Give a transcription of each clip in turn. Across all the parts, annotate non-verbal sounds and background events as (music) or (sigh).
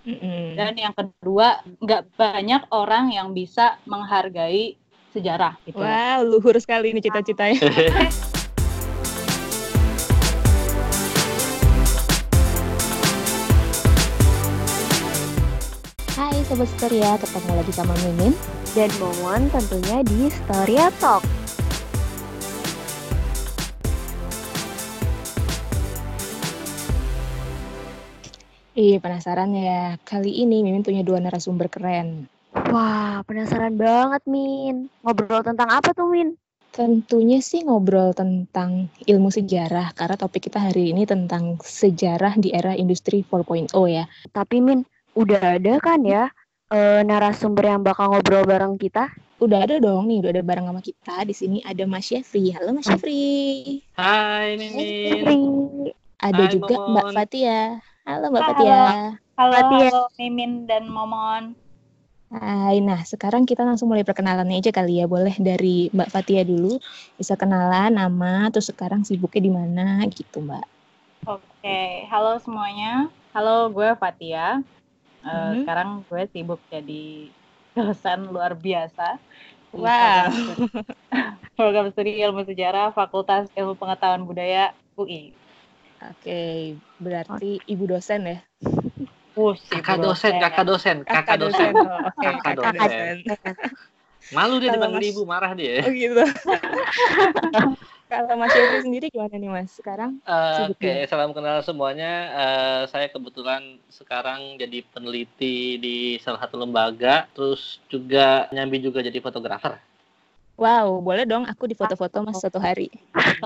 Mm-mm. Dan yang kedua, nggak banyak orang yang bisa menghargai sejarah gitu. Wow, luhur sekali ini cita-citanya. (laughs) Hai Sobat Storia, ketemu lagi sama Mimin. dan Momon tentunya di Storia Talk. Ih, penasaran ya? Kali ini Mimin punya dua narasumber keren. Wah, penasaran banget, Min. Ngobrol tentang apa tuh, Min? Tentunya sih ngobrol tentang ilmu sejarah, karena topik kita hari ini tentang sejarah di era industri 4.0 ya. Tapi, Min, udah ada kan ya eh, narasumber yang bakal ngobrol bareng kita? Udah ada dong nih, udah ada bareng sama kita. Di sini ada Mas Syafri. Halo Mas Syafri. Hai Mimin. Ada Hai, juga. Mbak Fatia. Halo Mbak Halo. Fatia. Halo, halo Mimin dan Momon. Hai, nah sekarang kita langsung mulai perkenalannya aja kali ya. Boleh dari Mbak Fatia dulu. Bisa kenalan nama, terus sekarang sibuknya di mana gitu Mbak. Oke, halo semuanya. Halo, gue Fatia. Eh, Mhm. Sekarang gue sibuk jadi dosen luar biasa. Wow. (laughs) Program studi ilmu sejarah Fakultas Ilmu Pengetahuan Budaya UI. Oke, berarti ibu dosen ya? Uh, Kakak dosen, kakak dosen, kakak dosen. Oh, Oke, Kakak dosen. Malu dia dipanggil Mas- ibu, marah dia. Oh gitu. (laughs) Kalau Mas Syafri sendiri gimana nih Mas sekarang? Sibuk Oke, salam kenal semuanya. Eh, saya kebetulan sekarang jadi peneliti di salah satu lembaga, terus juga nyambi juga jadi fotografer. Wow, boleh dong aku di foto-foto Mas satu hari.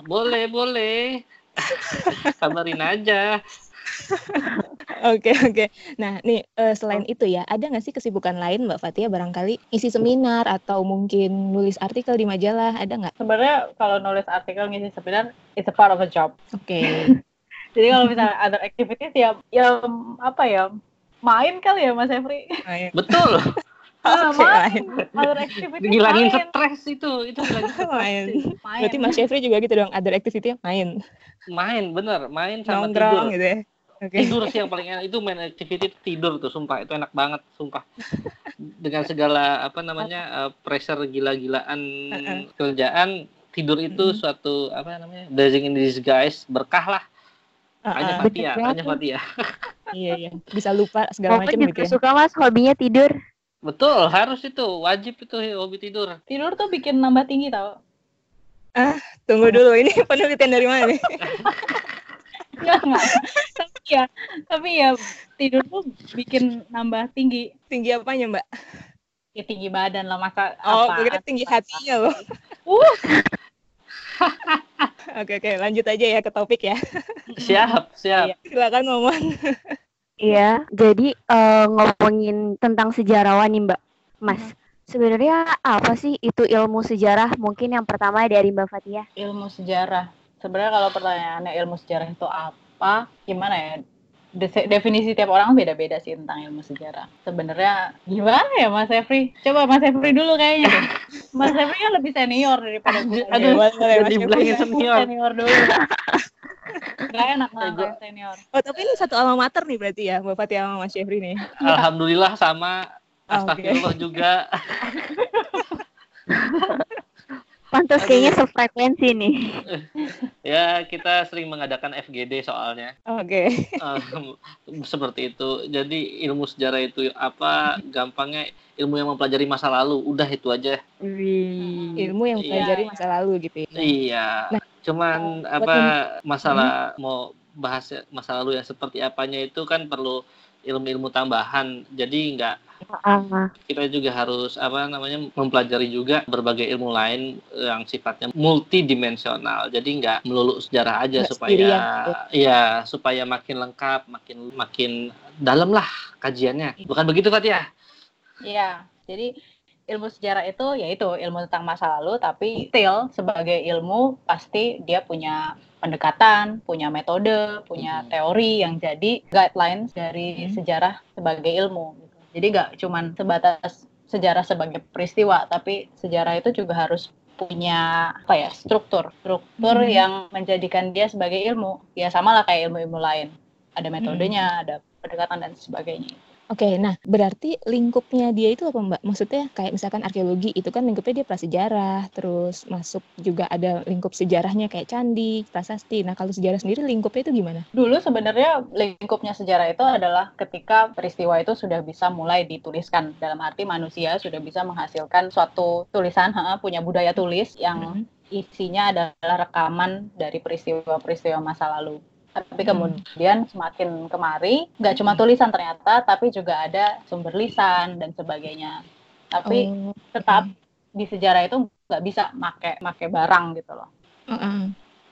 Boleh, boleh. (laughs) Kabarin aja. Oke oke. Nah nih eh, selain itu ya, ada nggak sih kesibukan lain Mbak Fatia barangkali isi seminar atau mungkin nulis artikel di majalah, ada nggak? Sebenarnya kalau nulis artikel ngisi seminar, it's a part of a job. Oke. (laughs) Jadi kalau misalnya other activities ya, ya apa ya, main kali ya Mas Efri. Betul. (laughs) Ah, Oke, main. Other activities Ngilangin main. stres itu, itu ngilangin stres. Main. main. Berarti Mas Syafri juga gitu dong, other activity main, Main, bener. Main sama nongkrong tidur. gitu ya. Oke. tidur sih yang paling enak itu main activity tidur tuh sumpah itu enak banget sumpah dengan segala apa namanya eh, pressure gila-gilaan Uh-uh. kerjaan tidur itu Mm-mm. suatu apa namanya blessing in disguise berkah lah hanya ah. Fatia hanya. Fatia Iya iya. Bisa lupa segala macam juga gitu ya. suka, Mas, hobinya tidur. Betul harus itu wajib itu hobi tidur Tidur tuh bikin nambah tinggi tau. Tunggu dulu, ini (laughs) penelitian dari mana nih? (laughs) Enggak, enggak. tapi ya, tapi ya tidur tuh bikin nambah tinggi. Tinggi apanya Mbak? Ya tinggi badan lah masa Oh, apa? kira tinggi hatinya loh. (laughs) Uh, Oke oke, lanjut aja ya ke topik ya. siap siap Iya. Silakan Momon. Iya, jadi eh, ngomongin tentang sejarawan nih, Mbak. Mas, sebenarnya apa sih itu ilmu sejarah? Mungkin yang pertama dari Mbak Fatia. ilmu sejarah. Sebenarnya kalau pertanyaannya ilmu sejarah itu apa? Gimana ya? De- definisi tiap orang beda-beda sih tentang ilmu sejarah. Sebenarnya gimana ya Mas Efri? Coba Mas Efri dulu kayaknya. deh. Mas Efri kan lebih senior daripada gue. Aduh, Mas dibilangin Syafri. senior senior dulu. Gak enak kalau senior. Oh tapi ini satu alma mater nih berarti ya, Mbak Fatia sama Mas Syafri nih. alhamdulillah sama Oke. Astagfirullah juga (laughs) Pantas kayaknya sefrekuensi nih. (laughs) ya kita sering mengadakan FGD soalnya Oke. Um, seperti itu. Jadi ilmu sejarah itu apa? Gampangnya ilmu yang mempelajari masa lalu. Udah itu aja. Wih. Ilmu yang Iya, pelajari iya. masa lalu gitu ya. Iya. Nah, Cuman buat apa masalah mau bahas masa lalu yang seperti apanya itu kan perlu ilmu-ilmu tambahan. Jadi nggak Ah, kita juga harus apa namanya mempelajari juga berbagai ilmu lain yang sifatnya multidimensional. Jadi nggak melulu sejarah aja Nggak supaya sendirian, iya supaya makin lengkap, makin makin dalam lah kajiannya. Bukan begitu Fatia? Iya. Jadi ilmu sejarah itu yaitu ilmu tentang masa lalu tapi still sebagai ilmu pasti dia punya pendekatan, punya metode, punya teori yang jadi guidelines dari sejarah sebagai ilmu. Jadi nggak cuman sebatas sejarah sebagai peristiwa, tapi sejarah itu juga harus punya apa ya struktur, struktur Mhm. yang menjadikan dia sebagai ilmu. Ya sama lah kayak ilmu-ilmu lain. Ada metodenya, ada pendekatan dan sebagainya. Oke, nah berarti lingkupnya dia itu apa Mbak? Maksudnya kayak misalkan arkeologi itu kan lingkupnya dia prasejarah, terus masuk juga ada lingkup sejarahnya kayak candi, prasasti. Nah kalau sejarah sendiri lingkupnya itu gimana? Dulu sebenarnya lingkupnya sejarah itu adalah ketika peristiwa itu sudah bisa mulai dituliskan. Dalam arti manusia sudah bisa menghasilkan suatu tulisan, ha, punya budaya tulis yang Mhm. isinya adalah rekaman dari peristiwa-peristiwa masa lalu. Tapi Hmm. kemudian semakin kemari, nggak cuma Hmm. tulisan ternyata, tapi juga ada sumber lisan dan sebagainya. Tapi Oh, tetap oke. di sejarah itu nggak bisa make make barang gitu loh. Heeh.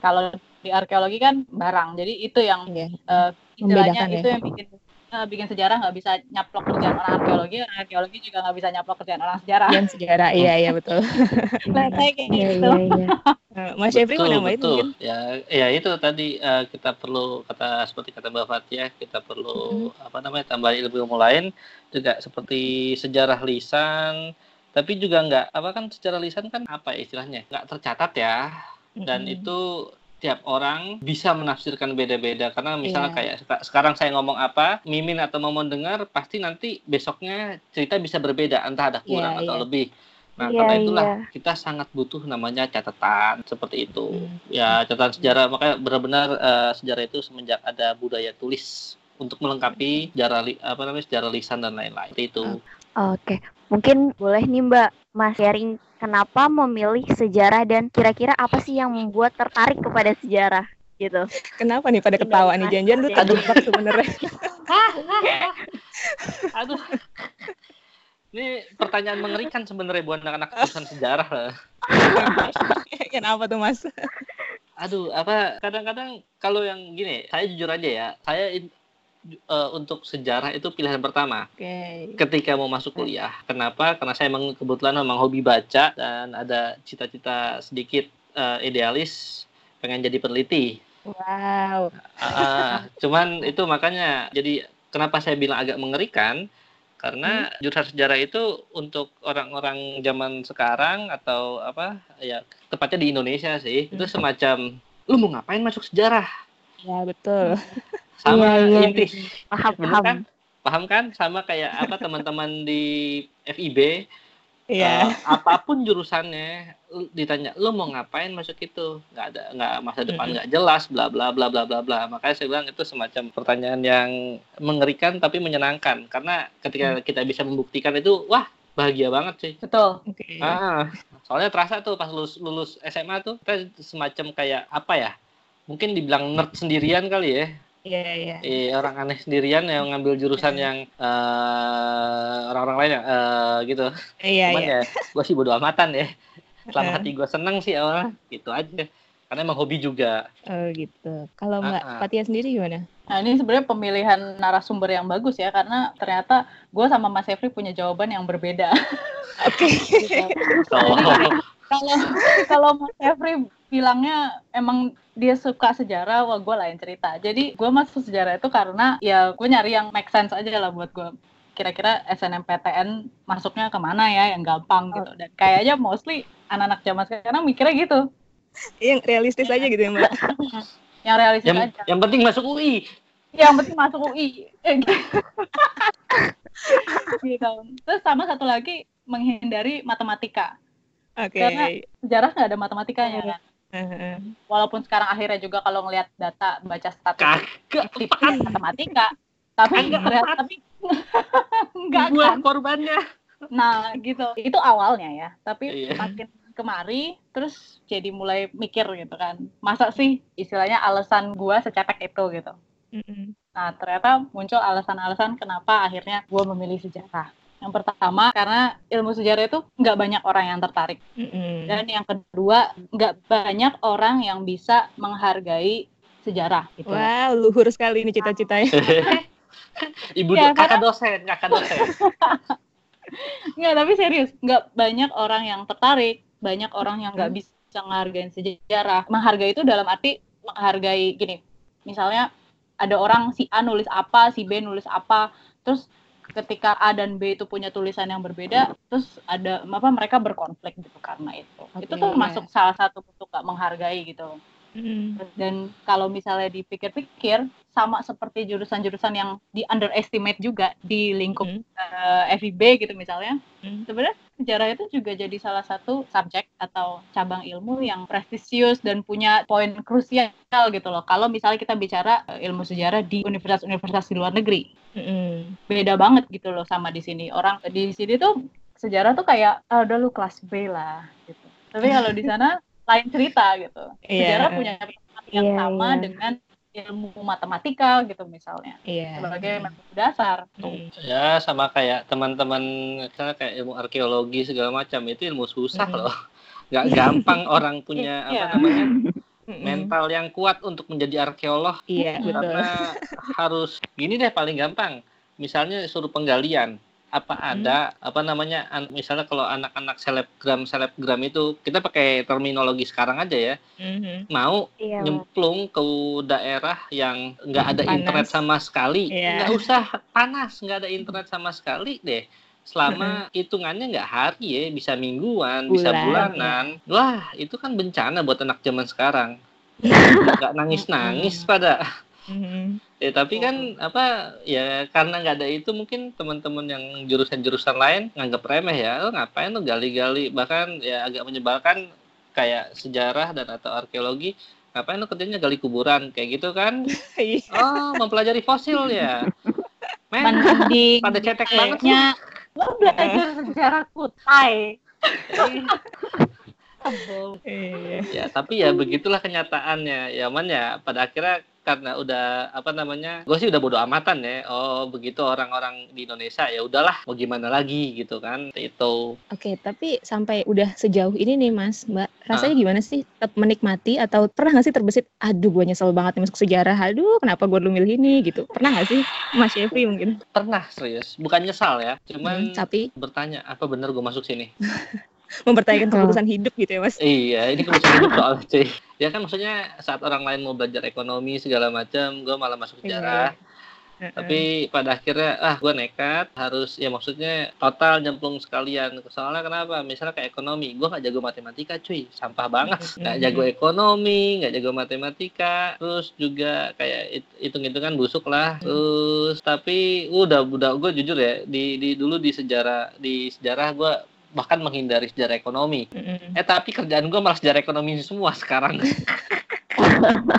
Kalau di arkeologi kan barang, jadi itu yang Iya. eh, istilahnya Membedakan ya. itu yang bikin eh, bikin sejarah nggak bisa nyaplok kerjaan orang arkeologi, orang arkeologi juga nggak bisa nyaplok kerjaan orang sejarah. Dan sejarah, iya iya betul. (laughs) Let's say kayak Iya gitu. iya iya. Eh, Mas Syafri mau betul nambahin betul mungkin? ya ya itu tadi eh, kita perlu kata seperti kata Mbak Fatia kita perlu apa namanya tambahan ilmu-ilmu lain juga seperti sejarah lisan tapi juga nggak apa kan sejarah lisan kan apa ya istilahnya nggak tercatat ya dan Mm-mm. itu tiap orang bisa menafsirkan beda-beda karena misalnya Iya. kayak seka- sekarang saya ngomong apa mimin atau momon dengar pasti nanti besoknya cerita bisa berbeda entah ada kurang Iya, atau iya. lebih nah Iya, karena itulah iya. kita sangat butuh namanya catatan seperti itu Hmm. ya catatan sejarah makanya benar-benar eh, sejarah itu semenjak ada budaya tulis untuk melengkapi sejarah li- apa namanya sejarah lisan dan lain-lain itu Oke, mungkin boleh nih Mbak Mas sharing kenapa memilih sejarah dan kira-kira apa sih yang membuat tertarik kepada sejarah gitu. Kenapa nih pada Ini ketawa dari nih? Jangan-jangan lu Syafri. terjebak sebenarnya. (laughs) aduh ini pertanyaan mengerikan sebenarnya buat anak-anak jurusan sejarah lah. (laughs) Kenapa tuh Mas? Aduh, apa kadang-kadang kalau yang gini, saya jujur aja ya, saya eh, untuk sejarah itu pilihan pertama Oke. ketika mau masuk kuliah. Kenapa? Karena saya memang kebetulan memang hobi baca dan ada cita-cita sedikit eh, idealis pengen jadi peneliti. Wow. Ah, cuman itu makanya jadi kenapa saya bilang agak mengerikan karena jurusan sejarah itu untuk orang-orang zaman sekarang atau apa ya tepatnya di Indonesia sih itu Hmm. semacam lu mau ngapain masuk sejarah Ya betul. (laughs) sama Iya, iya, inti Paham bener paham. kan? paham. Kan? Sama kayak apa teman-teman di FIB Iya. eh, apa pun jurusannya ditanya lu mau ngapain? Masuk itu nggak ada nggak masa depan nggak jelas bla bla bla bla bla bla. Makanya saya bilang itu semacam pertanyaan yang mengerikan tapi menyenangkan. Karena ketika kita bisa membuktikan itu wah bahagia banget sih. Betul. Oke. ah soalnya terasa tuh pas lulus lulus SMA tuh kita semacam kayak apa ya? Mungkin dibilang nerd sendirian kali ya Iya iya. eh, orang aneh sendirian yang ngambil jurusan yang eh, orang-orang lain yang eh, gitu Iya cuman iya. ya gue sih bodo amatan ya selama hati gue seneng sih awalnya gitu aja karena emang hobi juga Oh gitu. Kalau Mbak Ah, ah. Fatia sendiri gimana? Nah ini sebenarnya pemilihan narasumber yang bagus ya karena ternyata gue sama Mas Efri punya jawaban yang berbeda. Oke. oh, (laughs) Kalau kalau Mas Efri bilangnya emang dia suka sejarah, wah gue lain cerita. Jadi gue masuk sejarah itu karena ya gue nyari yang make sense aja lah buat gue. Kira-kira SNMPTN masuknya ke mana ya yang gampang gitu. Dan kayaknya mostly anak-anak zaman sekarang mikirnya gitu. Yang realistis aja gitu ya Mbak. (laughs) Yang realistis yang aja. yang penting masuk UI Yang penting masuk UI. (laughs) Gitu. Terus sama satu lagi menghindari matematika. Oke. Karena- Sejarah nggak ada matematikanya kan. Heeh. Walaupun sekarang akhirnya juga kalau ngelihat data baca statistik tipis matematika, tapi ternyata tapi (laughs) enggak gue kan. korbannya Nah, gitu. Itu awalnya ya. Tapi Iya. makin kemari terus jadi mulai mikir gitu kan. Masa sih istilahnya alasan gua secetek itu gitu. Mm-mm. Nah, ternyata muncul alasan-alasan kenapa akhirnya gua memilih sejarah. Yang pertama, karena ilmu sejarah itu nggak banyak orang yang tertarik. Mm-mm. Dan yang kedua, nggak banyak orang yang bisa menghargai sejarah. Gitu. Wow, luhur sekali ini cita-citanya. (laughs) ibu Ya, kakak dosen kakak dosen (laughs) Nggak, tapi serius. Nggak banyak orang yang tertarik. Banyak orang yang nggak bisa menghargai sejarah. Menghargai itu dalam arti menghargai gini. Misalnya ada orang si A nulis apa, si B nulis apa. Terus ketika A dan B itu punya tulisan yang berbeda, terus ada apa mereka berkonflik gitu karena itu. Oke, itu tuh masuk salah satu bentuk nggak menghargai gitu. Dan kalau misalnya dipikir-pikir, sama seperti jurusan-jurusan yang di underestimate juga di lingkup Mm. eh, FIB gitu misalnya. Mm. Sebenarnya sejarah itu juga jadi salah satu subjek atau cabang ilmu yang prestisius dan punya poin krusial gitu loh. Kalau misalnya kita bicara eh, ilmu sejarah di universitas-universitas di luar negeri, Mm. beda banget gitu loh sama di sini. Orang di sini tuh sejarah tuh kayak ah, udah lu kelas B lah gitu. Tapi kalau di (laughs) sana lain cerita gitu. Iya. Sejarah punya tempat yang Iya, sama iya. dengan ilmu matematika gitu misalnya Iya. sebagai metode dasar. Mm. Ya sama kayak teman-teman misalnya kayak ilmu arkeologi segala macam itu ilmu susah Mm. loh. (laughs) Nggak gampang (laughs) orang punya apa Iya. namanya mental yang kuat untuk menjadi arkeolog Iya, betul. karena harus gini deh paling gampang. Misalnya suruh penggalian apa Hmm. ada apa namanya an- misalnya kalau anak-anak selebgram selebgram itu kita pakai terminologi sekarang aja ya Mhm. mau Iya, nyemplung ke daerah yang nggak ada Panas. internet sama sekali nggak usah panas nggak ada internet sama sekali deh selama hitungannya nggak hari ya bisa mingguan bisa Bulan, bulanan wah itu kan bencana buat anak zaman sekarang (laughs) nggak nangis nangis Mm-mm. pada. Ya tapi kan apa ya karena nggak ada itu mungkin teman-teman yang jurusan-jurusan lain nganggap remeh ya oh, ngapain lo gali-gali bahkan ya agak menyebalkan kayak sejarah dan atau arkeologi ngapain lo kerjanya gali kuburan kayak gitu kan (laughs) Iya. oh mempelajari fosil ya men pada cetek banget sih. lo belajar sejarah kutai. (laughs) Iya. ya tapi ya begitulah kenyataannya ya man ya pada akhirnya karena udah apa namanya gue sih udah bodo amatan ya oh begitu orang-orang di Indonesia ya udahlah mau gimana lagi gitu kan itu Oke, tapi sampai udah sejauh ini nih Mas, Mbak, rasanya gimana sih? Tetap menikmati atau pernah nggak sih terbesit, aduh gue nyesel banget nih masuk sejarah, aduh kenapa gue dulu milih ini gitu. Pernah nggak sih Mas Shefri mungkin? pernah serius bukan nyesal ya cuman Hmm, tapi bertanya apa bener gue masuk sini (laughs) mempertanyakan keputusan hidup gitu ya Mas? iya ini keputusan hidup soalnya cuy. Ya kan maksudnya saat orang lain mau belajar ekonomi segala macam gue malah masuk sejarah Heeh. tapi pada akhirnya ah gue nekat harus ya maksudnya total nyemplung sekalian. Soalnya kenapa? Misalnya kayak ekonomi gue nggak jago matematika cuy. Sampah banget. Nggak jago ekonomi nggak jago matematika. Terus juga kayak it- hitung-hitungan busuk lah. Terus tapi udah udah gue jujur ya di, di dulu di sejarah di sejarah gue bahkan menghindari sejarah ekonomi Mm-mm. eh tapi kerjaan gue malah sejarah ekonomi semua sekarang (laughs)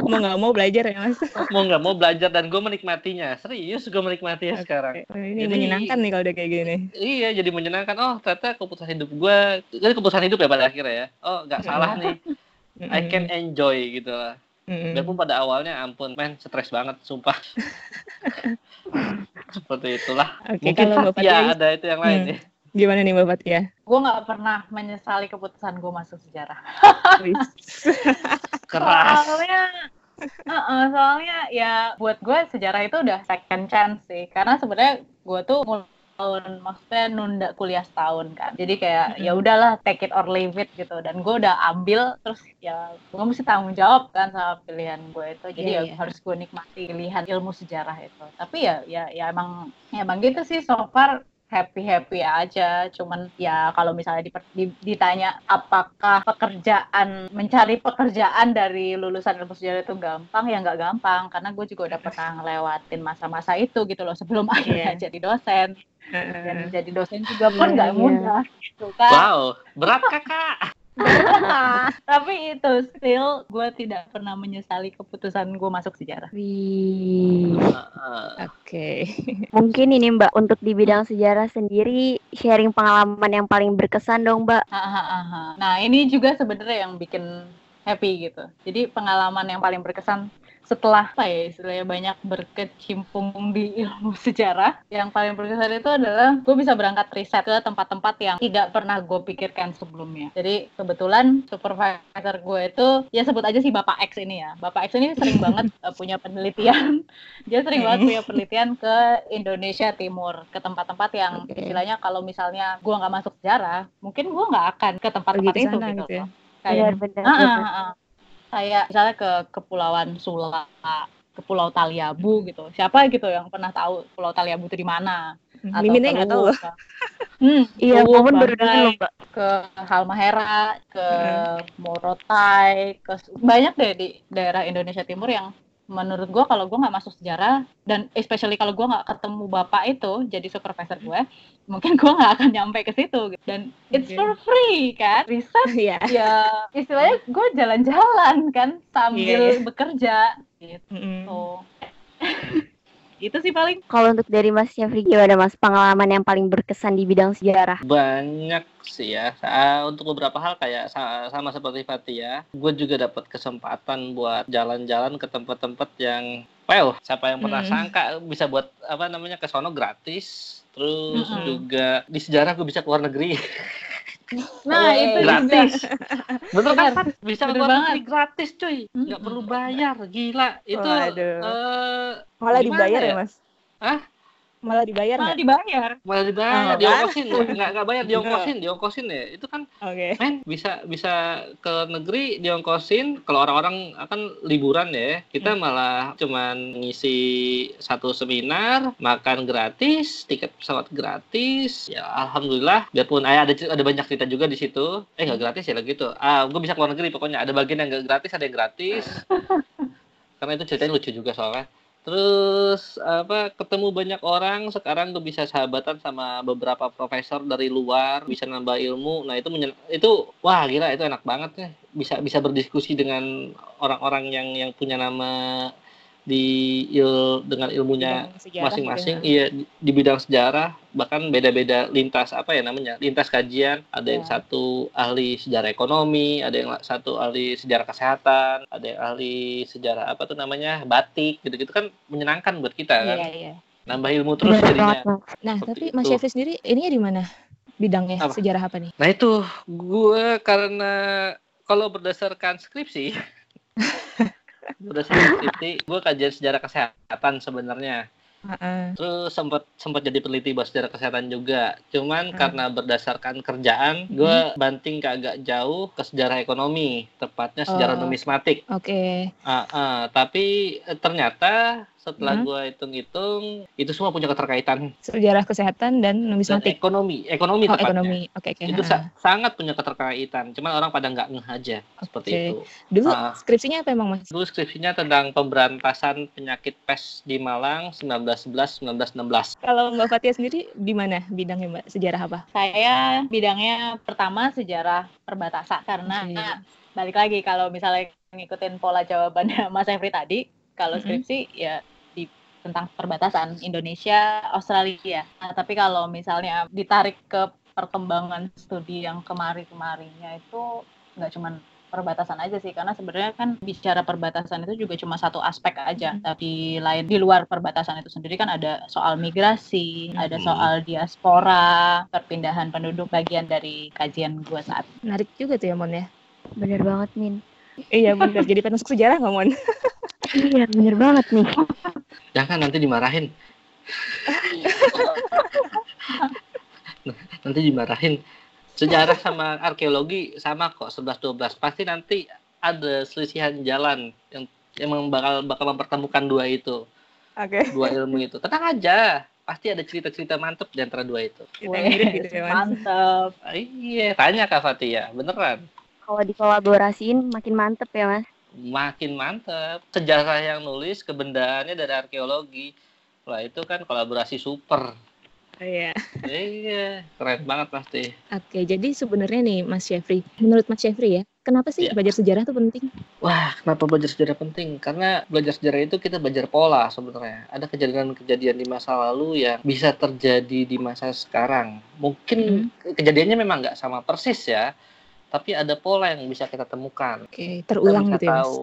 mau nggak mau belajar ya Mas? mau nggak mau belajar dan gue menikmatinya serius gue menikmatinya sekarang Oh, ini Jadi- menyenangkan nih kalau udah kayak gini. Iya, jadi menyenangkan. Oh, ternyata keputusan hidup gue, jadi keputusan hidup ya pada akhirnya ya. Oh, nggak salah nih. I can enjoy gitu lah. Mm-mm. Biarpun pada awalnya ampun, men, stres banget, sumpah. (laughs) Seperti itulah. Oke, Mungkin kalau ya ada itu yang lain Hmm. ya. Gimana nih Mbak Fatia? Gue nggak pernah menyesali keputusan gue masuk sejarah. (laughs) Keras. Soalnya, Heeh, soalnya ya buat gue sejarah itu udah second chance sih. Karena sebenarnya gue tuh tahun maksudnya nunda kuliah setahun kan. Jadi kayak ya udahlah take it or leave it gitu. Dan gue udah ambil terus ya gue mesti tanggung jawab kan sama pilihan gue itu. Jadi Iya, ya iya. harus gue nikmati pilihan ilmu sejarah itu. Tapi ya ya ya emang ya emang gitu sih so far happy happy aja cuman ya kalau misalnya diper- di- ditanya apakah pekerjaan mencari pekerjaan dari lulusan ilmu sejarah itu gampang ya nggak gampang karena gue juga udah pernah ngelewatin masa-masa itu gitu loh sebelum (laughs) akhirnya jadi dosen dan Heeh. jadi dosen juga pun Iya, nggak iya. mudah gitu kan Wow, berat kakak. (laughs) tapi itu still gue tidak pernah menyesali keputusan gue masuk sejarah Wih. Heeh. Oke. Mungkin ini Mbak untuk di bidang sejarah sendiri sharing pengalaman yang paling berkesan dong Mbak. Nah, ini juga sebenarnya yang bikin happy gitu. Jadi pengalaman yang paling berkesan setelah apa ya istilahnya banyak berkecimpung di ilmu (laughs) sejarah yang paling berkesan itu adalah gue bisa berangkat riset ke tempat-tempat yang tidak pernah gue pikirkan sebelumnya jadi kebetulan supervisor gue itu ya sebut aja si bapak X ini ya bapak X ini sering (laughs) banget eh, punya penelitian (laughs) dia sering banget punya penelitian ke Indonesia Timur ke tempat-tempat yang Oke. istilahnya kalau misalnya gue nggak masuk sejarah mungkin gue nggak akan ke tempat-tempat itu gitu, gitu ya. kayak Benar-benar. Ah, benar. ah, ah. Kayak misalnya ke Kepulauan Sula, ke Pulau Taliabu gitu. Siapa gitu yang pernah tahu Pulau Taliabu itu di mana? atau Miminnya ke nggak tahu. Hmm, Iya, Luwuk, momen baru dengar loh, Mbak. ke Halmahera, ke Morotai, ke banyak deh di daerah Indonesia Timur yang menurut gua kalau gua nggak masuk sejarah dan especially kalau gua nggak ketemu bapak itu jadi supervisor gue, mungkin gua nggak akan nyampe ke situ gitu. dan it's for free kan riset Iya. ya istilahnya gue jalan-jalan kan sambil Iya, iya. bekerja gitu Mm-mm. Itu sih paling Kalau untuk dari Mas Syafri gimana Mas pengalaman yang paling berkesan di bidang sejarah? Banyak sih ya. Sa- Untuk beberapa hal kayak sa- sama seperti Fatia, gue juga dapat kesempatan buat jalan-jalan ke tempat-tempat yang Well, siapa yang pernah Hmm. sangka bisa buat apa namanya ke sono gratis. Terus Mm-mm. juga di sejarah gue bisa keluar negeri (laughs) nah Yeay. itu juga gratis. Betul kan? Benar. Bisa Bener keluar banget. negeri gratis, cuy. Nggak perlu bayar, gila. Itu Waduh. eh, Malah dibayar ya, ya? Mas? Hah? Malah dibayar malah dibayar. Malah dibayar, Oh, diongkosin, nggak nggak bayar, (laughs) diongkosin, diongkosin ya. Itu kan Oke. men bisa bisa ke negeri diongkosin. Kalau orang-orang akan liburan ya kita Hmm. malah cuman ngisi satu seminar makan gratis tiket pesawat gratis. Ya alhamdulillah. Biarpun eh, ada ada banyak cerita juga di situ. Eh nggak gratis ya lagi gitu. Ah gue bisa keluar negeri pokoknya. Ada bagian yang nggak gratis ada yang gratis. (laughs) Karena itu ceritanya lucu juga soalnya Terus apa ketemu banyak orang sekarang gue bisa sahabatan sama beberapa profesor dari luar bisa nambah ilmu. Nah itu itu wah gila itu enak banget ya bisa bisa berdiskusi dengan orang-orang yang yang punya nama di il dengan ilmunya masing-masing gitu iya di, di bidang sejarah bahkan beda-beda lintas apa ya namanya lintas kajian ada yang Ya. satu ahli sejarah ekonomi ada yang satu ahli sejarah kesehatan ada yang ahli sejarah apa tuh namanya batik gitu-gitu kan menyenangkan buat kita kan Iya, iya. nambah ilmu terus jadinya. Nah, Seperti tapi Mas. Syafri sendiri ininya di mana? Bidangnya Apa? sejarah apa nih? nah itu gue karena kalau berdasarkan skripsi (laughs) berdasarkan skripsi gue kajian sejarah kesehatan sebenarnya Heeh. Terus sempat sempat jadi peneliti bahas sejarah kesehatan juga. Cuman Hmm. karena berdasarkan kerjaan, gue banting ke agak jauh ke sejarah ekonomi, tepatnya sejarah Oh. numismatik. Oke. Ah, ah, tapi ternyata setelah Hmm. gue hitung-hitung, itu semua punya keterkaitan Sejarah kesehatan dan dan numismatik. ekonomi, ekonomi Oh, tepatnya. ekonomi. Oke, oke. Itu sa- sangat punya keterkaitan. Cuman orang pada nggak ngeh aja seperti Oke. itu. Dulu Ah. skripsinya apa emang, Mas? Dulu skripsinya tentang pemberantasan penyakit pes di Malang 1911-1916. Kalau Mbak Fatia sendiri di mana bidangnya, Mbak? Sejarah apa? saya bidangnya pertama sejarah perbatasan karena Oke. balik lagi kalau misalnya ngikutin pola jawabannya (laughs) Mas Efri tadi kalau Mm-mm. skripsi ya di tentang perbatasan Indonesia Australia nah, tapi kalau misalnya ditarik ke perkembangan studi yang kemari-kemarinya itu nggak cuman perbatasan aja sih karena sebenarnya kan bicara perbatasan itu juga cuma satu aspek aja Mm. tapi lain di luar perbatasan itu sendiri kan ada soal migrasi ada Mm. soal diaspora perpindahan penduduk bagian dari kajian gua saat Menarik juga tuh ya, Mon ya. Bener banget, Min. Iya, benar. Jadi masuk sejarah nggak, Mon? Iya, bener banget nih. (laughs) Jangan nanti dimarahin. (laughs) nanti dimarahin. Sejarah sama arkeologi sama kok 11 12. Pasti nanti ada selisihan jalan yang emang bakal bakal mempertemukan dua itu, Oke. dua ilmu itu. Tenang aja. Pasti ada cerita-cerita mantep di antara dua itu. Gitu ya, mantep iya, tanya Kak Fatia, beneran. Kalau dikolaborasiin makin mantep ya, Mas. Makin mantep. Sejarah yang nulis kebendaannya dari arkeologi. Wah, itu kan kolaborasi super. Iya. Iya, keren banget pasti. Oke, jadi sebenarnya nih Mas Syafri, menurut Mas Syafri ya, kenapa sih Iya. belajar sejarah itu penting? Wah, kenapa belajar sejarah penting? Karena belajar sejarah itu kita belajar pola sebenarnya. Ada kejadian-kejadian di masa lalu yang bisa terjadi di masa sekarang. Mungkin kejadiannya memang nggak sama persis ya, tapi ada pola yang bisa kita temukan. Oke, Kita terulang bisa gitu ya, Mas. tahu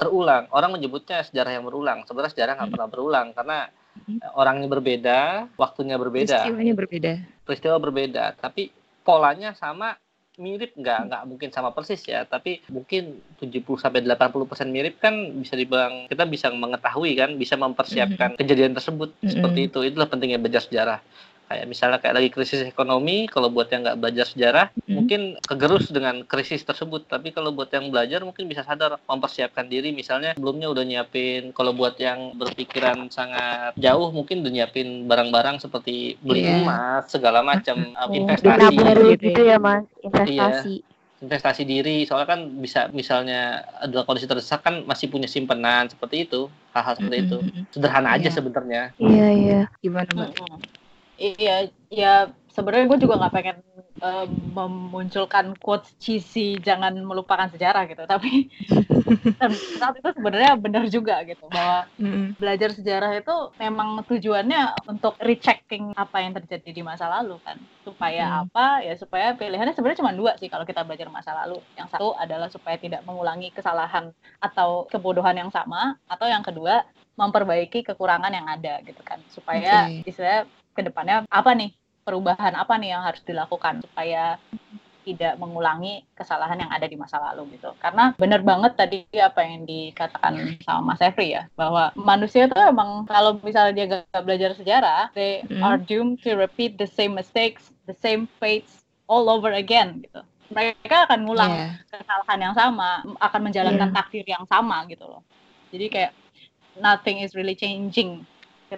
terulang. Orang menyebutnya sejarah yang berulang. Sebenarnya sejarah nggak Hmm. pernah berulang karena Hmm. orangnya berbeda, waktunya berbeda, Peristiwanya berbeda. peristiwa berbeda, tapi polanya sama mirip nggak nggak mungkin sama persis ya tapi mungkin 70 sampai 80 persen mirip kan bisa dibilang kita bisa mengetahui kan bisa mempersiapkan kejadian tersebut Mm-mm. seperti itu itulah pentingnya belajar sejarah Kayak misalnya kayak lagi krisis ekonomi, kalau buat yang nggak belajar sejarah, Mm. mungkin kegerus dengan krisis tersebut. Tapi kalau buat yang belajar mungkin bisa sadar mempersiapkan diri. Misalnya sebelumnya udah nyiapin, kalau buat yang berpikiran sangat jauh, mungkin udah nyiapin barang-barang seperti beli Iya. emas, segala macam uh, Oh, investasi. Gitu gitu ya mas, investasi. investasi diri soalnya kan bisa misalnya adalah kondisi terdesak kan masih punya simpenan seperti itu hal-hal seperti itu sederhana aja Iya. sebenarnya Iya iya. Gimana mbak? Iya, ya sebenarnya gue juga nggak pengen eh, memunculkan quotes cheesy jangan melupakan sejarah gitu, tapi (laughs) saat itu sebenarnya benar juga gitu bahwa Mm, belajar sejarah itu memang tujuannya untuk rechecking apa yang terjadi di masa lalu kan. Supaya Hmm. apa? Ya supaya pilihannya sebenarnya cuma dua sih kalau kita belajar masa lalu. Yang satu adalah supaya tidak mengulangi kesalahan atau kebodohan yang sama atau yang kedua memperbaiki kekurangan yang ada gitu kan. Supaya Oke. istilahnya ke depannya apa nih perubahan apa nih yang harus dilakukan supaya tidak mengulangi kesalahan yang ada di masa lalu gitu. Karena benar banget tadi apa yang dikatakan sama Mas Efri ya, bahwa manusia itu emang kalau misalnya dia gak belajar sejarah, they Hmm. are doomed to repeat the same mistakes, the same fates all over again gitu. Mereka akan ngulang Iya. kesalahan yang sama, akan menjalankan Iya. takdir yang sama gitu loh. Jadi kayak nothing is really changing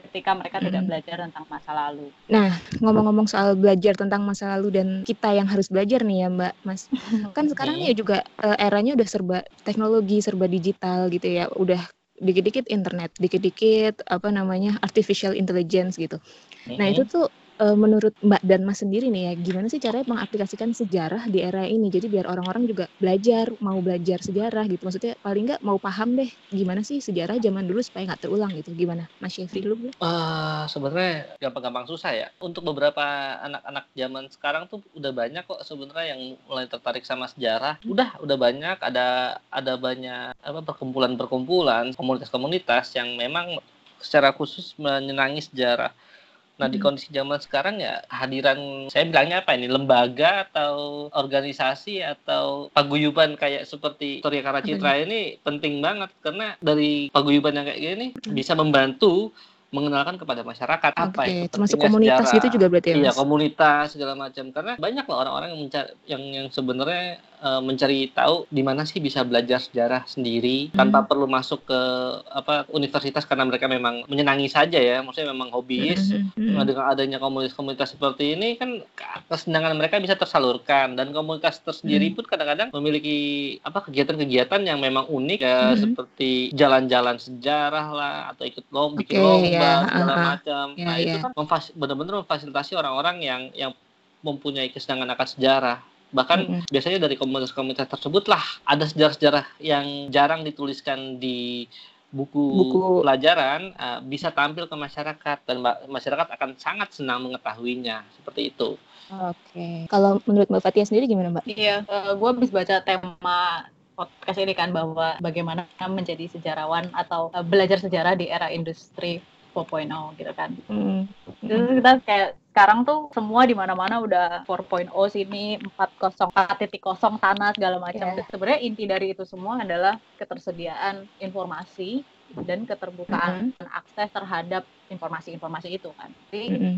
ketika mereka tidak Mm. belajar tentang masa lalu. Ngomong-ngomong soal belajar tentang masa lalu dan kita yang harus belajar nih ya Mbak, Mas. (laughs) Kan sekarang nih juga eh, eranya udah serba teknologi, serba digital gitu ya. Udah dikit-dikit internet, dikit-dikit apa namanya artificial intelligence gitu. Nah itu tuh eh, menurut Mbak dan Mas sendiri nih ya, gimana sih caranya mengaplikasikan sejarah di era ini? Jadi biar orang-orang juga belajar, mau belajar sejarah gitu. Maksudnya paling nggak mau paham deh gimana sih sejarah zaman dulu supaya nggak terulang gitu. Gimana, Mas Syafri dulu? boleh? Eh, sebenarnya gampang-gampang susah ya. Untuk beberapa anak-anak zaman sekarang tuh udah banyak kok sebenarnya yang mulai tertarik sama sejarah. Udah, udah banyak ada ada banyak apa perkumpulan-perkumpulan, komunitas-komunitas yang memang secara khusus menyenangi sejarah. Nah, di Mhm. kondisi zaman sekarang ya kehadiran saya bilangnya apa ini lembaga atau organisasi atau paguyuban kayak seperti Surya Kara Citra ini penting banget karena dari paguyuban yang kayak gini Mhm. bisa membantu mengenalkan kepada masyarakat apa Oke, itu termasuk komunitas sejarah. gitu juga berarti ya, Iya, komunitas segala macam. Karena banyak loh orang-orang yang mencari yang yang sebenarnya eh, mencari tahu di mana sih bisa belajar sejarah sendiri tanpa Hmm. perlu masuk ke apa universitas karena mereka memang menyenangi saja ya, maksudnya memang hobis. Mhm, mhm, Nah, mhm. dengan adanya komunitas-komunitas seperti ini kan kesenangan mereka bisa tersalurkan dan komunitas tersendiri Hmm. pun kadang-kadang memiliki apa kegiatan-kegiatan yang memang unik ya Mhm. seperti jalan-jalan sejarah lah atau ikut lomba bikin Oke, lomba ya, segala ah. macam. Ya, Nah, itu ya. kan memfas- benar-benar memfasilitasi orang-orang yang yang mempunyai kesenangan akan sejarah. Bahkan Mhm. biasanya dari komunitas-komunitas tersebut lah ada sejarah-sejarah yang jarang dituliskan di buku, Buku. pelajaran uh, bisa tampil ke masyarakat dan ma- masyarakat akan sangat senang mengetahuinya seperti itu. Oke. Kalau menurut Mbak Fatia sendiri gimana, Mbak? Iya, gue habis baca tema podcast ini kan bahwa bagaimana menjadi sejarawan atau eh, belajar sejarah di era industri 4.0 gitu kan. Mhm. Terus kita kayak sekarang tuh semua di mana-mana udah 4.0 sini 4.0 4.0 tanah segala macam. Iya. Sebenarnya inti dari itu semua adalah ketersediaan informasi dan keterbukaan akses terhadap informasi-informasi itu kan. Jadi Mhm. eh,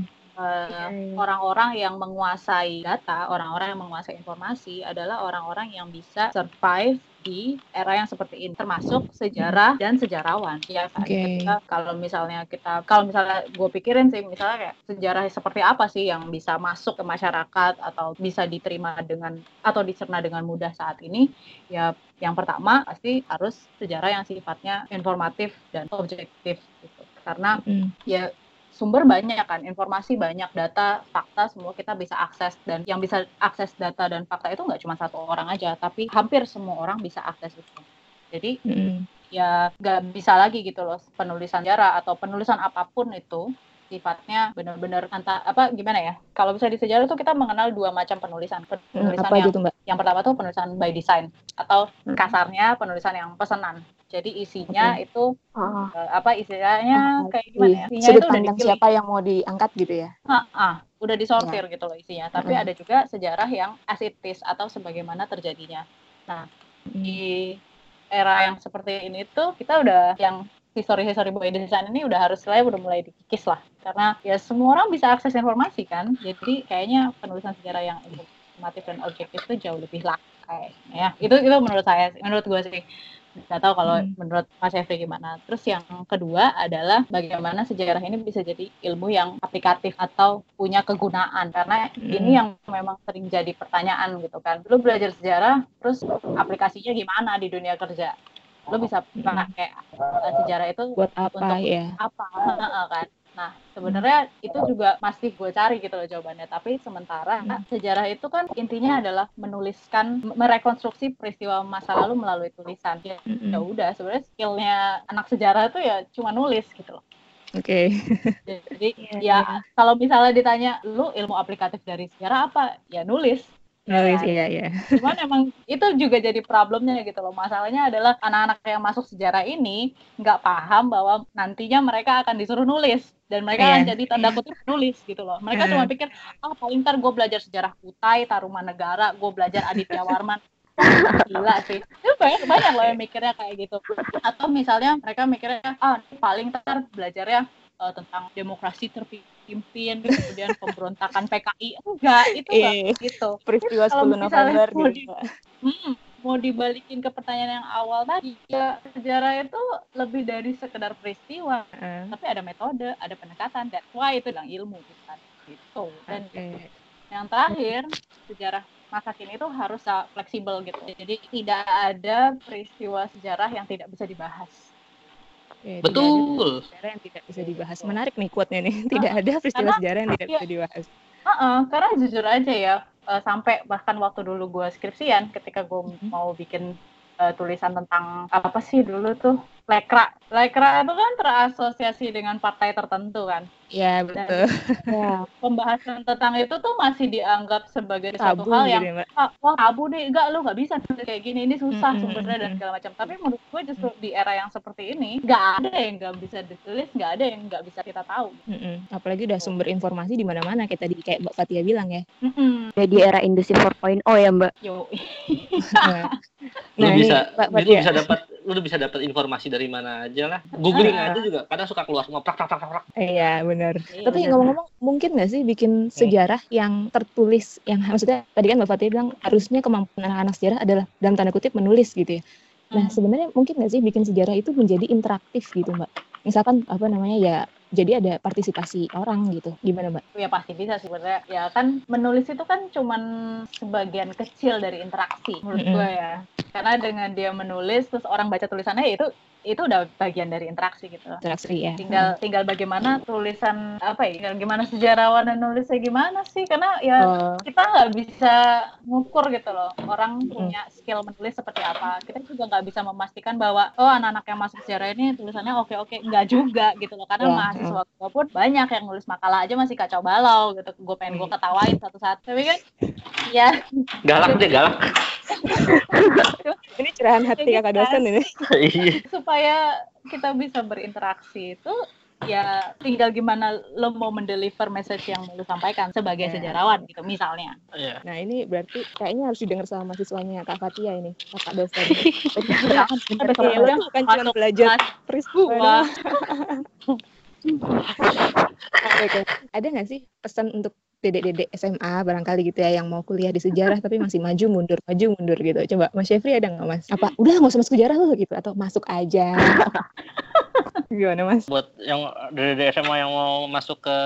orang-orang yang menguasai data, orang-orang yang menguasai informasi adalah orang-orang yang bisa survive di era yang seperti ini, termasuk sejarah dan sejarawan. Ya kan? Ketika kalau misalnya kita, kalau misalnya gue pikirin sih, misalnya kayak sejarah seperti apa sih yang bisa masuk ke masyarakat atau bisa diterima dengan atau dicerna dengan mudah saat ini, ya yang pertama pasti harus sejarah yang sifatnya informatif dan objektif gitu. Karena Mhm. ya sumber banyak kan, informasi banyak, data, fakta semua kita bisa akses dan yang bisa akses data dan fakta itu nggak cuma satu orang aja, tapi hampir semua orang bisa akses itu. Jadi Mhm. ya nggak bisa lagi gitu loh penulisan sejarah atau penulisan apa pun itu sifatnya benar-benar anta apa gimana ya kalau bisa di sejarah tuh kita mengenal dua macam penulisan Hmm, penulisan apa yang gitu, Mbak? yang pertama tuh penulisan by design atau Hmm. kasarnya penulisan yang pesanan jadi isinya itu Oh, eh, apa istilahnya Oh, kayak gimana ya Di isinya sudut itu udah pandang dipilih siapa yang mau diangkat gitu ya? Ah, ah, udah disortir gitu loh isinya. Tapi Mm. ada juga sejarah yang as it is atau sebagaimana terjadinya. Mhm. Di era yang seperti ini tuh kita udah yang history-history by design ini udah harus lah udah mulai dikikis lah. Karena ya semua orang bisa akses informasi kan. Jadi kayaknya penulisan sejarah yang informatif dan objektif itu jauh lebih lah kayaknya ya. Itu itu menurut saya, menurut gue sih. Nggak tahu kalau Hmm. menurut Mas Efri gimana. Terus yang kedua adalah bagaimana sejarah ini bisa jadi ilmu yang aplikatif atau punya kegunaan. Karena ini Hmm. yang memang sering jadi pertanyaan gitu kan. Lu belajar sejarah, terus aplikasinya gimana di dunia kerja? Lu bisa pakai uh, sejarah itu Buat apa Untuk- ya? apa kan? Nah, sebenarnya itu juga masih gue cari gitu loh jawabannya. Tapi sementara Hmm. sejarah itu kan intinya adalah menuliskan, merekonstruksi peristiwa masa lalu melalui tulisan. Ya, ya udah, sebenarnya skillnya anak sejarah itu ya cuma nulis gitu loh. Oke. Jadi Iya, ya kalau misalnya ditanya lu ilmu aplikatif dari sejarah apa? Ya nulis. Nulis iya iya. (laughs) Cuman emang itu juga jadi problemnya gitu loh. Masalahnya adalah anak-anak yang masuk sejarah ini nggak paham bahwa nantinya mereka akan disuruh nulis dan mereka Iya. akan jadi tanda kutip nulis gitu loh. Mereka cuma pikir, ah paling ntar gue belajar sejarah Kutai, Tarumanegara, gue belajar Aditya Warman. Gila sih. Itu banyak banyak loh yang mikirnya kayak gitu. Atau misalnya mereka mikirnya, ah paling ntar belajarnya eh, tentang demokrasi terpimpin, kemudian pemberontakan PKI. Enggak, itu enggak Iya. gitu. Peristiwa Kalau 10 misalnya November mau gitu. Mbak. Hmm, mau dibalikin ke pertanyaan yang awal tadi, ya sejarah itu lebih dari sekedar peristiwa, Heeh. tapi ada metode, ada pendekatan, that's why itu bilang ilmu gitu kan. Gitu. Dan Oke. yang terakhir, sejarah masa kini itu harus uh, fleksibel gitu. Jadi tidak ada peristiwa sejarah yang tidak bisa dibahas. Tidak ada Betul. sejarah yang tidak bisa dibahas. Menarik nih quote-nya nih. (laughs) Tidak ada peristiwa karena- sejarah yang tidak iya. bisa dibahas. Heeh, karena jujur aja ya, eh, sampai bahkan waktu dulu gue skripsian, ketika gue Mhm. mau bikin eh, tulisan tentang apa sih dulu tuh lekra, lekra itu kan terasosiasi dengan partai tertentu kan. Ya, betul. Ya. Pembahasan tentang itu tuh masih dianggap sebagai Tabu suatu hal gitu yang ya, Mbak. ah, wah tabu deh, enggak lu nggak bisa kayak gini, ini susah Mm, mm, sumbernya dan mm, mm. segala macam. Tapi menurut gue justru di era yang seperti ini, nggak ada yang nggak bisa ditulis, nggak ada yang nggak bisa kita tahu. Mm-mm. Apalagi udah sumber informasi di mana-mana kayak tadi kayak Mbak Fatia bilang ya. Mm-mm. Udah di era industri 4.0 ya Mbak. Yo, (laughs) Nah, Lu bisa Mbak lu Fatia. bisa dapat lu bisa dapat informasi dari mana aja lah. Googling Ah. aja juga kadang suka keluar semua prak prak prak prak. Iya benar. Iya, Tapi ngomong-ngomong, mungkin nggak sih bikin sejarah yang tertulis, yang maksudnya tadi kan Mbak Fatia bilang harusnya kemampuan anak-anak sejarah adalah dalam tanda kutip menulis gitu ya. Nah Hmm. sebenarnya mungkin nggak sih bikin sejarah itu menjadi interaktif gitu Mbak? Misalkan apa namanya ya, jadi ada partisipasi orang gitu. Gimana Mbak? ya pasti bisa sebenarnya. Ya kan menulis itu kan cuman sebagian kecil dari interaksi menurut gue ya. Karena dengan dia menulis terus orang baca tulisannya ya itu itu udah bagian dari interaksi gitu. Interaksi ya. tinggal tinggal bagaimana tulisan apa ya tinggal gimana sejarawan dan nulisnya gimana sih? Karena ya Oh, kita nggak bisa ngukur gitu loh orang punya skill menulis seperti apa. Kita juga nggak bisa memastikan bahwa oh anak-anak yang masuk sejarah ini tulisannya oke oke nggak juga gitu loh karena Ya, mahasiswa gue pun banyak yang nulis makalah aja masih kacau balau gitu gue pengen gue ketawain satu-satu tapi kan ya Galak deh galak. ini curahan hati Kayak kakak dosen ini. (laughs) Iya. supaya kita bisa berinteraksi itu ya tinggal gimana lo mau mendeliver message yang mau lo sampaikan sebagai Ya. sejarawan gitu misalnya Iya. Nah ini berarti kayaknya harus didengar sama mahasiswanya Kak Fatia ini, kakak dosen. (laughs) Jangan, bukan cuma belajar kelas (laughs) Ada nggak sih pesan untuk dedek-dedek SMA barangkali gitu ya yang mau kuliah di sejarah tapi masih maju mundur maju mundur gitu. Coba Mas Syafri ada nggak Mas? Apa udah nggak usah masuk sejarah lu gitu atau masuk aja? (laughs) Gimana Mas? Buat yang dari dari SMA yang mau masuk ke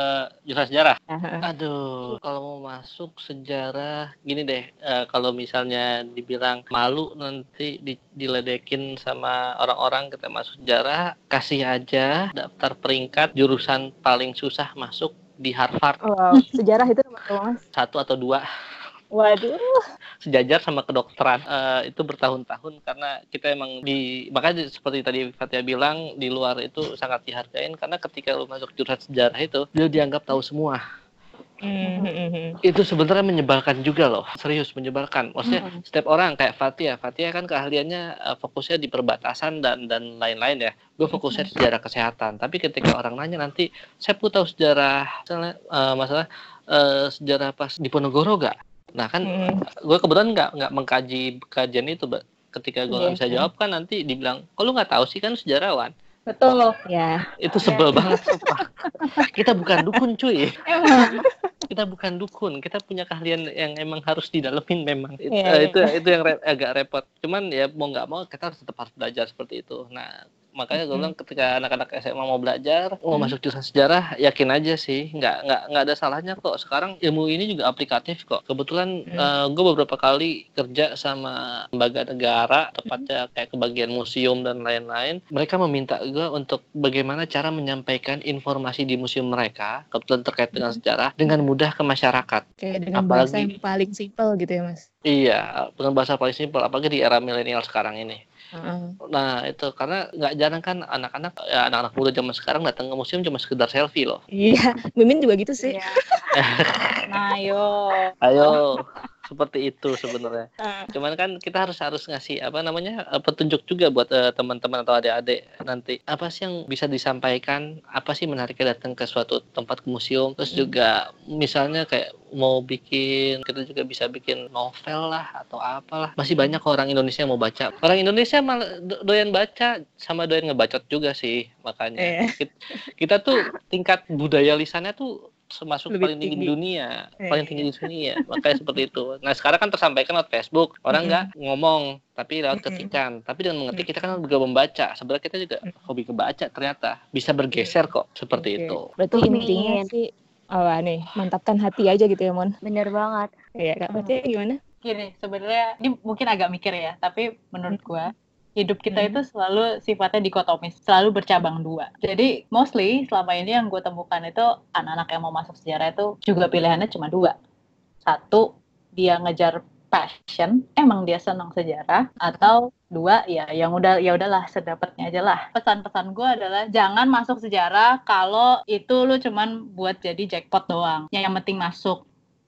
jurusan sejarah. Nah, Aduh, kalau mau masuk sejarah, gini deh, eh, kalau misalnya dibilang malu nanti di- diledekin sama orang-orang kita masuk sejarah, kasih aja daftar peringkat jurusan paling susah masuk di Harvard wow, sejarah itu nomor berapa, Mas? satu atau dua Waduh. sejajar sama kedokteran Eh, itu bertahun-tahun karena kita emang di makanya seperti tadi Fatia bilang di luar itu sangat dihargain karena ketika lu masuk jurusan sejarah itu dia dianggap tahu semua Hmm, hmm, hmm. itu sebenarnya menyebalkan juga loh serius menyebalkan maksudnya Mm-mm. setiap orang kayak Fatia Fatia kan keahliannya eh, fokusnya di perbatasan dan dan lain-lain ya gue fokusnya di sejarah kesehatan tapi ketika orang nanya nanti saya pun tahu sejarah misalnya eh, masalah eh, sejarah pas di Ponorogo gak nah kan Hmm, gue kebetulan nggak nggak mengkaji kajian itu Mbak. ketika gue nggak Iya, bisa iya. jawab kan nanti dibilang kok lu nggak tahu sih kan sejarawan Betul. Ya. Itu sebel banget sumpah. Kita bukan dukun cuy. Emang. Kita bukan dukun. Kita punya keahlian yang emang harus didalemin memang. Itu, Iya, eh, iya. itu itu yang re- agak repot. Cuman ya mau nggak mau kita harus tetap harus belajar seperti itu. Nah, makanya gue bilang ketika anak-anak SMA mau belajar, mau masuk jurusan sejarah, yakin aja sih. Nggak nggak nggak ada salahnya kok. Sekarang ilmu ini juga aplikatif kok. Kebetulan Mhm. gue beberapa kali kerja sama lembaga negara, tepatnya kayak kebagian museum dan lain-lain. Mereka meminta gue untuk bagaimana cara menyampaikan informasi di museum mereka, kebetulan terkait dengan sejarah, dengan mudah ke masyarakat. Kayak dengan bahasa Apalagi- yang paling simpel gitu ya, Mas. Iya, dengan bahasa paling simpel, apalagi di era milenial sekarang ini. Heeh. Nah itu karena nggak jarang kan anak-anak ya anak-anak muda zaman sekarang datang ke museum cuma sekedar selfie loh. Iya, Mimin juga gitu sih. Iya. Nah, yo. Ayo seperti itu sebenarnya. Ah. Cuman kan kita harus harus ngasih apa namanya eh, petunjuk juga buat eh, teman-teman atau adik-adik nanti apa sih yang bisa disampaikan, apa sih menariknya datang ke suatu tempat ke museum. Terus Hmm. juga misalnya kayak mau bikin kita juga bisa bikin novel lah atau apalah. Masih banyak kok orang Indonesia yang mau baca. Orang Indonesia malah do- doyan baca sama doyan ngebacot juga sih makanya. Iya. Kit- Kita tuh tingkat budaya lisannya tuh termasuk Lebih paling tinggi di tinggi. dunia, Iya. paling tinggi di dunia. Makanya seperti itu. Nah, sekarang kan tersampaikan lewat Facebook. Orang nggak ngomong, tapi lewat Mm-mm. ketikan. Tapi dengan mengetik kita kan juga membaca. Sebenarnya kita juga hobi kebaca ternyata. Bisa bergeser kok seperti itu. Berarti intinya Min. sih oh nih, mantapkan hati aja gitu ya, Mon. Bener banget. Iya, Kak. Berarti gimana? Gini, sebenarnya ini mungkin agak mikir ya, tapi menurut gua hidup kita Hmm. itu selalu sifatnya dikotomis, selalu bercabang dua. Jadi mostly selama ini yang gue temukan itu anak-anak yang mau masuk sejarah itu juga pilihannya cuma dua. Satu, dia ngejar passion, emang dia senang sejarah, atau dua, ya yang udah ya udahlah sedapatnya aja lah. Pesan-pesan gue adalah jangan masuk sejarah kalau itu lu cuman buat jadi jackpot doang. Yang, yang penting masuk,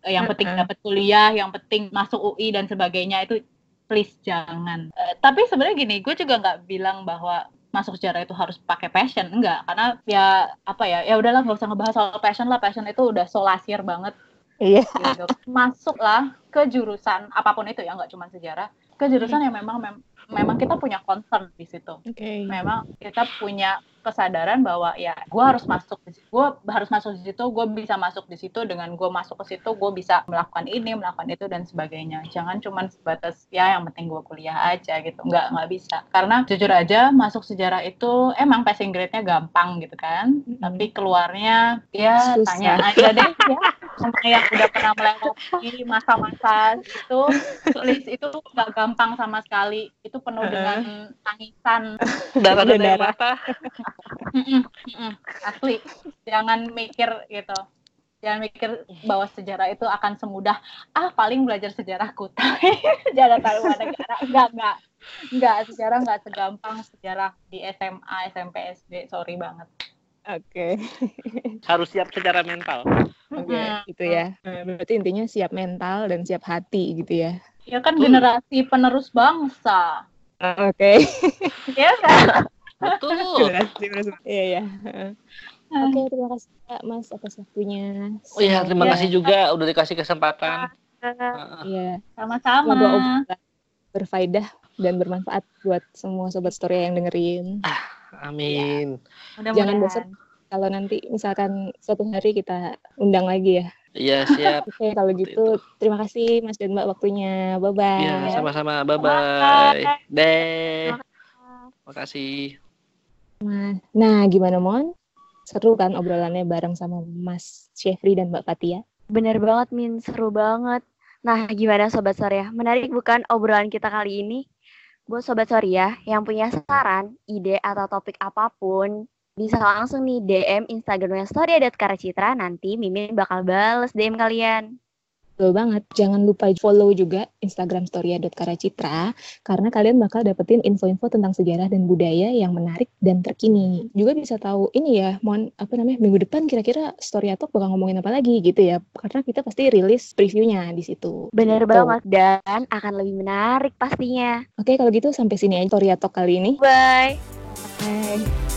yang penting dapat kuliah, yang penting masuk UI dan sebagainya itu please jangan. Eh, tapi sebenarnya gini, gue juga nggak bilang bahwa masuk sejarah itu harus pakai passion, enggak, karena ya apa ya, ya udahlah nggak usah ngebahas soal passion lah, passion itu udah solasir banget Iya. gitu. Masuklah ke jurusan apa pun itu ya, nggak cuma sejarah, ke jurusan yang memang mem- memang kita punya concern di situ. Oke. Memang kita punya kesadaran bahwa ya gue harus masuk di situ, gue harus masuk di situ, gue bisa masuk di situ dengan gue masuk ke situ, gue bisa melakukan ini, melakukan itu dan sebagainya. Jangan cuma sebatas ya yang penting gue kuliah aja gitu, nggak nggak bisa. Karena jujur aja masuk sejarah itu emang passing grade-nya gampang gitu kan, Mm-mm. tapi keluarnya ya Susah. tanya aja deh ya (laughs) sama yang udah pernah melewati masa-masa itu tulis itu nggak gampang sama sekali. Itu penuh dengan tangisan. Darah dan air Darah. asli. Jangan mikir gitu. Jangan mikir bahwa sejarah itu akan semudah. Ah paling belajar (laughs) sejarah kuta sejarah negara enggak enggak enggak sejarah enggak segampang sejarah di SMA SMP SD sorry banget Oke. (laughs) Harus siap secara mental. Oke, Mm-mm. itu ya. Berarti intinya siap mental dan siap hati gitu ya. ya kan Betul. generasi penerus bangsa Oke. (laughs) ya kan Betul. Generasi penerus. Iya, iya. Oke, terima kasih Kak Mas atas waktunya. Oh iya, terima Ya. kasih juga udah dikasih kesempatan. Heeh. Iya. sama-sama Semoga berfaedah dan bermanfaat buat semua sobat story yang dengerin. Amin. Mudah-mudahan. Jangan bosan kalau nanti misalkan suatu hari kita undang lagi ya. Iya, siap. (laughs) Oke, kalau gitu terima kasih Mas dan Mbak waktunya. Bye bye. Iya, sama-sama. Bye-bye. Deh. Makasih. Nah, gimana Mon? Seru kan obrolannya bareng sama Mas Syefri dan Mbak Fatia? Bener banget, Min. Seru banget. Nah, gimana Sobat Soria? Menarik bukan obrolan kita kali ini? Buat Sobat Soria yang punya saran, ide, atau topik apa pun, bisa langsung nih DM Instagramnya storia.karacitra, nanti Mimin bakal bales DM kalian. Betul banget. Jangan lupa follow juga Instagram storia.karacitra karena kalian bakal dapetin info-info tentang sejarah dan budaya yang menarik dan terkini. Juga bisa tahu ini ya, mohon apa namanya minggu depan kira-kira Storia Talk bakal ngomongin apa lagi gitu ya. Karena kita pasti rilis previewnya di situ. Bener Gitu. banget, dan akan lebih menarik pastinya. Oke, kalau gitu sampai sini aja Storia Talk kali ini. Bye! Bye.